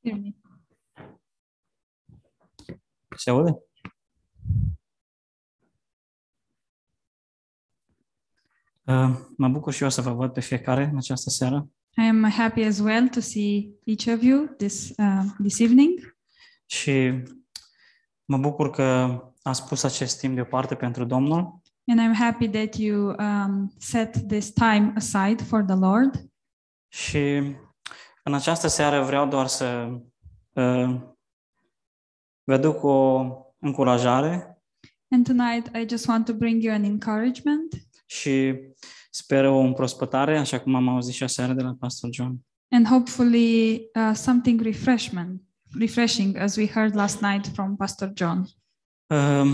Me. Se? Uh, mă bucur și eu să vă văd pe fiecare în această seară I am happy as well to see each of you this uh, this evening, și mă bucur că acest timp deoparte pentru Domnul and I'm happy that you um, set this time aside for the Lord. și în această seară vreau doar să uh, vă duc o încurajare And tonight, I just want to bring you an encouragement, și sper o împrospătare, așa cum am auzit și aseară de la Pastor John. and hopefully uh, something refreshment, refreshing, as we heard last night from Pastor John. Um,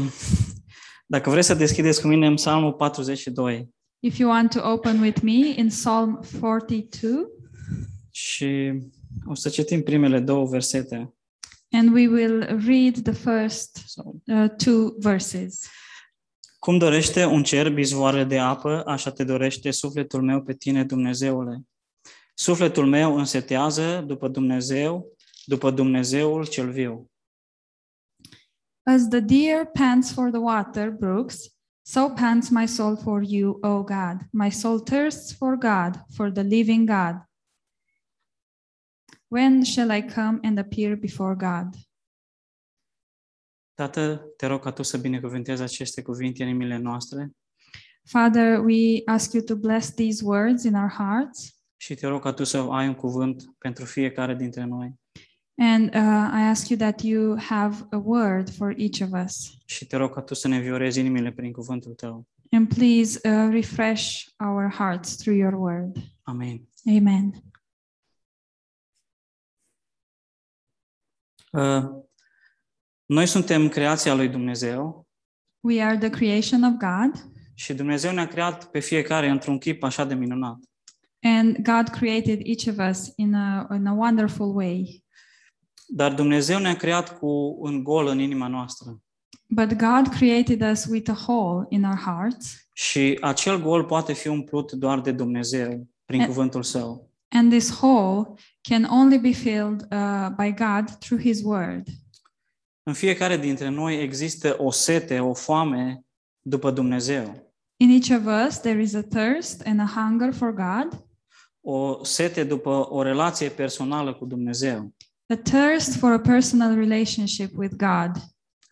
Dacă vreți să deschideți cu mine în Psalmul 42 If you want to open with me in Psalm 42, și o să citim primele două versete. and we will read the first Sau, uh, two verses. Cum dorește un cer izvoare de apă, așa te dorește sufletul meu pe tine, Dumnezeule. Sufletul meu însetează după Dumnezeu, după Dumnezeul cel viu. As the deer pants for the water brooks, so pants my soul for you, O God. My soul thirsts for God, for the living God. When shall I come and appear before God? Tată, te rog ca Tu să binecuvântezi aceste cuvinte în inimile noastre Father, we ask you to bless these words in our hearts. și te rog ca Tu să ai un cuvânt pentru fiecare dintre noi. And uh, I ask you that you have a word for each of us. Și te rog ca Tu să ne viorezi inimile prin cuvântul Tău. And please uh, refresh our hearts through your word. Amin. Amen. Noi suntem creația lui Dumnezeu We are the creation of God, și Dumnezeu ne-a creat pe fiecare într-un chip așa de minunat. and God created each of us in a, in a wonderful way. Dar Dumnezeu ne-a creat cu un gol în inima noastră. But God created us with a hole in our hearts, Și acel gol poate fi umplut doar de Dumnezeu prin E- cuvântul Său. And this hole can only be filled uh, by God through His Word. În fiecare dintre noi există o sete, o foame după Dumnezeu. In each of us, there is a thirst and a hunger for God, O sete după o relație personală cu Dumnezeu. a thirst for a personal relationship with God.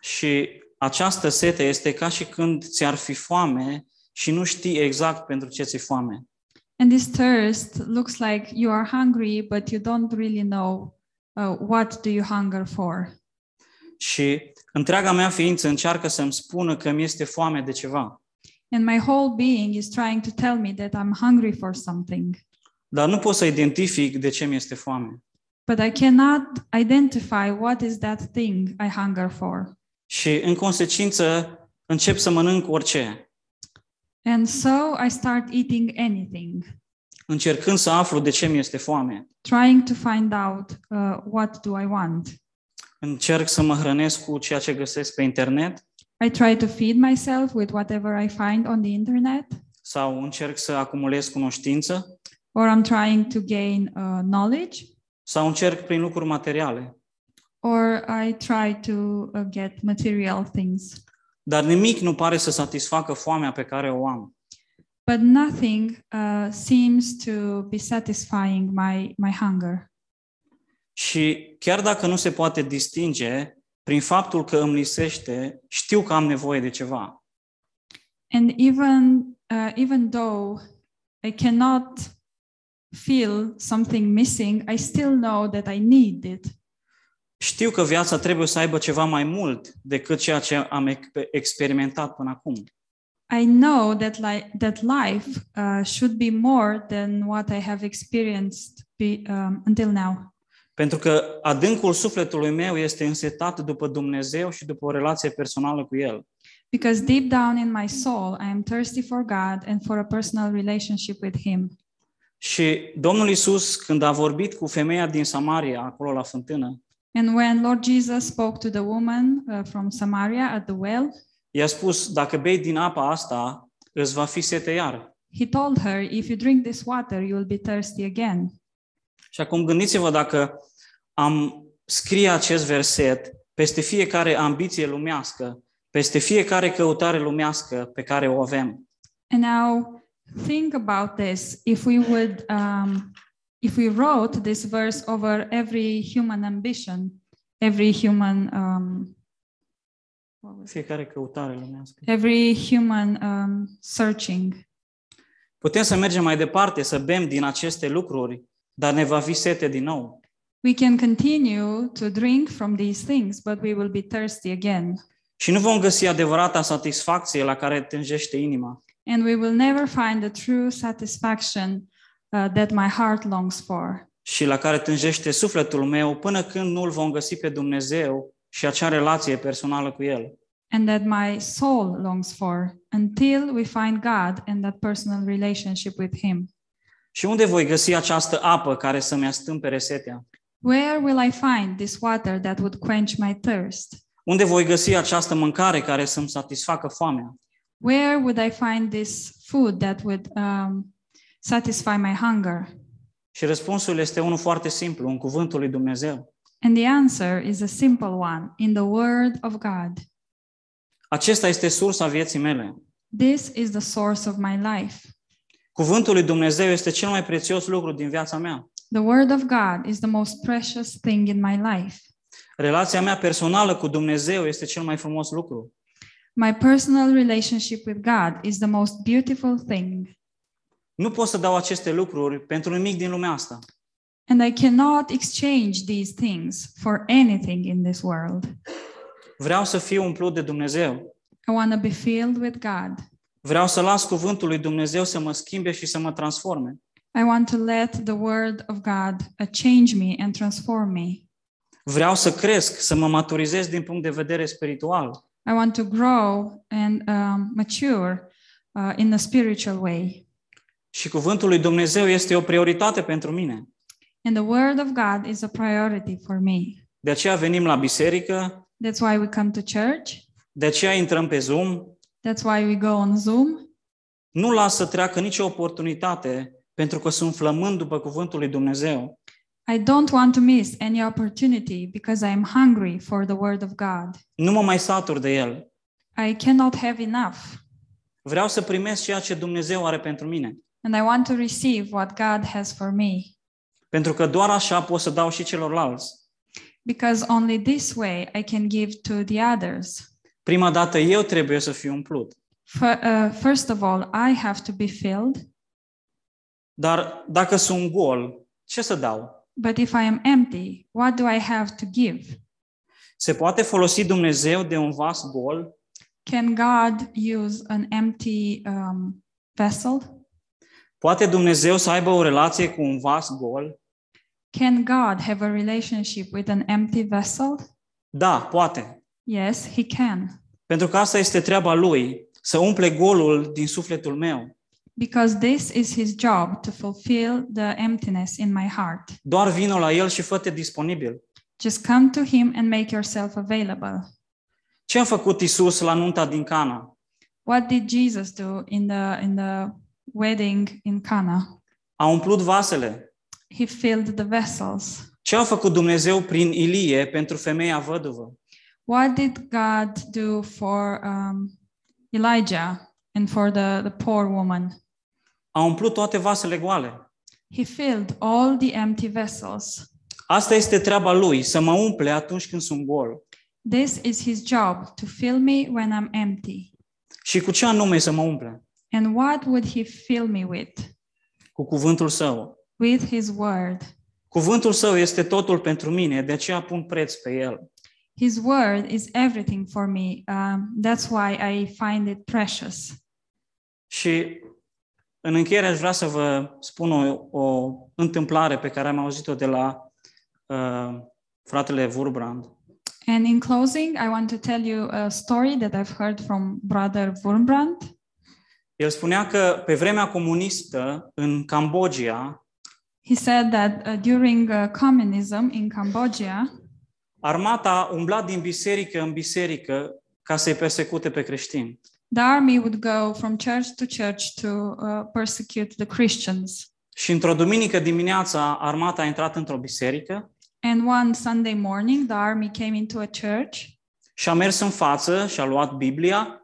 Și această sete este ca și când ți-ar fi foame și nu știi exact pentru ce ți-e foame. And this thirst looks like you are hungry, but you don't really know uh, what do you hunger for. Și întreaga mea ființă încearcă să-mi spună că mi este foame de ceva. And my whole being is trying to tell me that I'm hungry for something, Dar nu pot să identific de ce mi este foame. but I cannot identify what is that thing I hunger for. Și în consecință încep să mănânc orice, And so I start eating anything, încercând să aflu de ce mi este foame. trying to find out uh, what do I want. Încerc să mă hrănesc cu ceea ce găsesc pe internet I try to feed myself with whatever I find on the internet, sau încerc să acumulez cunoștință or I'm trying to gain uh, knowledge, sau încerc prin lucruri materiale. or I try to uh, get material things. Dar nimic nu pare să satisfacă foamea pe care o am. But nothing uh, seems to be satisfying my, my hunger. Și chiar dacă nu se poate distinge, prin faptul că îmi lisește, știu că am nevoie de ceva. And even, uh, even though I cannot feel something missing, I still know that I need it. Știu că viața trebuie să aibă ceva mai mult decât ceea ce am ex- experimentat până acum. I know that, li- that life uh, should be more than what I have experienced be, um, until now. Pentru că adâncul sufletului meu este însetat după Dumnezeu și după o relație personală cu El. Because deep down in my soul, I am thirsty for God and for a personal relationship with Him. Și Domnul Isus, când a vorbit cu femeia din Samaria, acolo la fântână, And when Lord Jesus spoke to the woman uh, from Samaria at the well, i-a spus, dacă bei din apa asta, îți va fi sete iar. he told her, If you drink this water, you will be thirsty again. Și acum gândiți-vă dacă am scrie acest verset peste fiecare ambiție lumească, peste fiecare căutare lumească pe care o avem. And now think about this. If we would, um, if we wrote this verse over every human ambition, every human, um, what was it? Fiecare căutare lumească. every human um, searching, Putem să mergem mai departe, să bem din aceste lucruri, dar ne va fi sete din nou. we can continue to drink from these things, but we will be thirsty again. Și nu vom găsi adevărata satisfacție la care tânjește inima. And we will never find the true satisfaction uh, that my heart longs for. și la care tânjește sufletul meu până când nu-L vom găsi pe Dumnezeu și acea relație personală cu El. and that my soul longs for until we find God and that personal relationship with Him. Și unde voi găsi această apă care să-mi astâmpere setea? Where will I find this water that would quench my thirst? Unde voi găsi această mâncare care să-mi satisfacă foamea? Where would I find this food that would um, satisfy my hunger? Și răspunsul este unul foarte simplu, în cuvântul lui Dumnezeu. And the answer is a simple one in the Word of God. Acesta este sursa vieții mele. This is the source of my life. Cuvântul lui Dumnezeu este cel mai prețios lucru din viața mea. The Word of God is the most precious thing in my life. Relația mea personală cu Dumnezeu este cel mai frumos lucru. My personal relationship with God is the most beautiful thing. Nu pot să dau aceste lucruri pentru nimic din lumea asta. And I cannot exchange these things for anything in this world. Vreau să fiu umplut de Dumnezeu. I want to be filled with God. Vreau să las cuvântul lui Dumnezeu să mă schimbe și să mă transforme. I want to let the Word of God uh, change me and transform me. Vreau să cresc, să mă maturizez din punct de vedere spiritual. I want to grow and um, mature uh, in a spiritual way. Și cuvântul lui Dumnezeu este o prioritate pentru mine. And the Word of God is a priority for me. De aceea venim la biserică, That's why we come to church. de aceea intrăm pe Zoom. That's why we go on Zoom. Nu las să treacă nicio oportunitate pentru că sunt flămând după cuvântul lui Dumnezeu. I don't want to miss any opportunity because I am hungry for the Word of God. Nu mă mai satur de el. I cannot have enough. Vreau să primesc ceea ce Dumnezeu are pentru mine. And I want to receive what God has for me. Pentru că doar așa pot să dau și celorlalți. Because only this way I can give to the others. Prima dată eu trebuie să fiu umplut. F- uh, first of all, I have to be filled. Dar dacă sunt gol, ce să dau? But if I am empty, what do I have to give? Se poate folosi Dumnezeu de un vas gol? Can God use an empty um, vessel? Poate Dumnezeu să aibă o relație cu un vas gol? Can God have a relationship with an empty vessel? Da, poate. Yes, He can. Pentru că asta este treaba lui, să umple golul din sufletul meu. Because this is His job to fulfill the emptiness in my heart. Doar vino la el și fă-te disponibil. Just come to Him and make yourself available. Ce a făcut Isus la nunta din Cana? What did Jesus do in the in the wedding in Cana? A umplut vasele. He filled the vessels. Ce a făcut Dumnezeu prin Ilie pentru femeia văduvă? What did God do for um, Elijah and for the, the poor woman? A umplut toate vasele goale. He filled all the empty vessels. Asta este treaba lui, să mă umple atunci când sunt gol. This is his job to fill me when I'm empty. Și cu ce anume să mă umple? And what would he fill me with? Cu cuvântul său. With his word. Cuvântul său este totul pentru mine, de aceea pun preț pe el. His word is everything for me. Um, that's why I find it precious. Și în încheiere aș vrea să vă spun o, o întâmplare pe care am auzit-o de la uh, fratele Wurbrand. And in closing, I want to tell you a story that I've heard from Brother Wurmbrand. El spunea că pe vremea comunistă în Cambodgia, He said that uh, during uh, communism in Cambodia, armata umbla din biserică în biserică ca să-i persecute pe creștini. the army would go from church to church to uh, persecute the Christians. Și într-o duminică dimineața, armata a intrat într-o biserică And one Sunday morning, the army came into a church. și a mers în față și a luat Biblia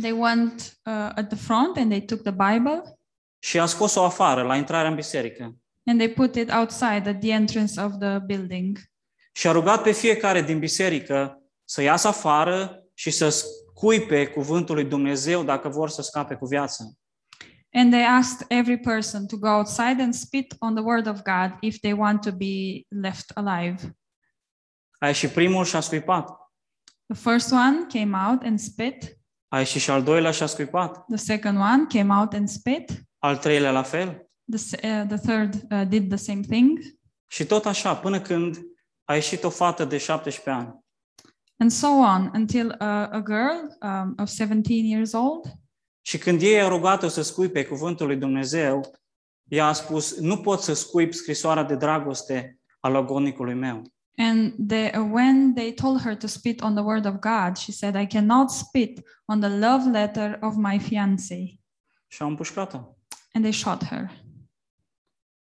They went uh, at the front and they took the Bible și a scos-o afară la intrarea în biserică. and they put it outside at the entrance of the building. Și a rugat pe fiecare din biserică să iasă afară și să scuipe cuvântul lui Dumnezeu dacă vor să scape cu viața. And they asked every person to go outside and spit on the word of God if they want to be left alive. A ieșit primul și a scuipat. The first one came out and spit. A ieșit și al doilea și a scuipat. The second one came out and spit. Al treilea la fel. The, s- uh, the third uh, did the same thing. Și tot așa, până când a ieșit o fată de 17 ani. And so on until uh, a girl um, of 17 years old Și când ei au rugat-o să scuipe cuvântul lui Dumnezeu, ea a spus, nu pot să scuip scrisoarea de dragoste a logonicului meu. And they, uh, when they told her to spit on the word of God, she said, I cannot spit on the love letter of my fiance. Și au împușcat-o. And they shot her.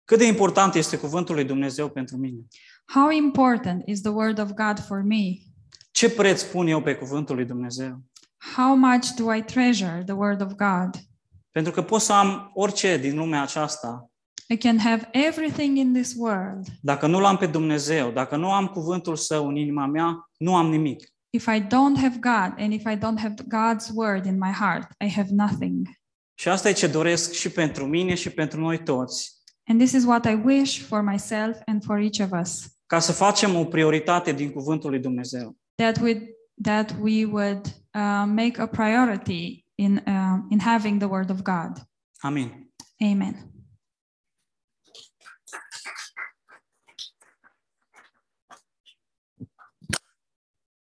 Cât de important este cuvântul lui Dumnezeu pentru mine? How important is the word of God for me? Ce preț pun eu pe cuvântul lui Dumnezeu? How much do I treasure the word of God? Pentru că pot să am orice din lumea aceasta, I can have everything in this world. dacă nu l-am pe Dumnezeu, dacă nu am cuvântul său în inima mea, nu am nimic. If I don't have God and if I don't have God's word in my heart, I have nothing. Și asta e ce doresc și pentru mine și pentru noi toți, And this is what I wish for myself and for each of us ca să facem o prioritate din cuvântul lui Dumnezeu. that we that we would uh, make a priority in uh, in having the word of God. Amin. Amen.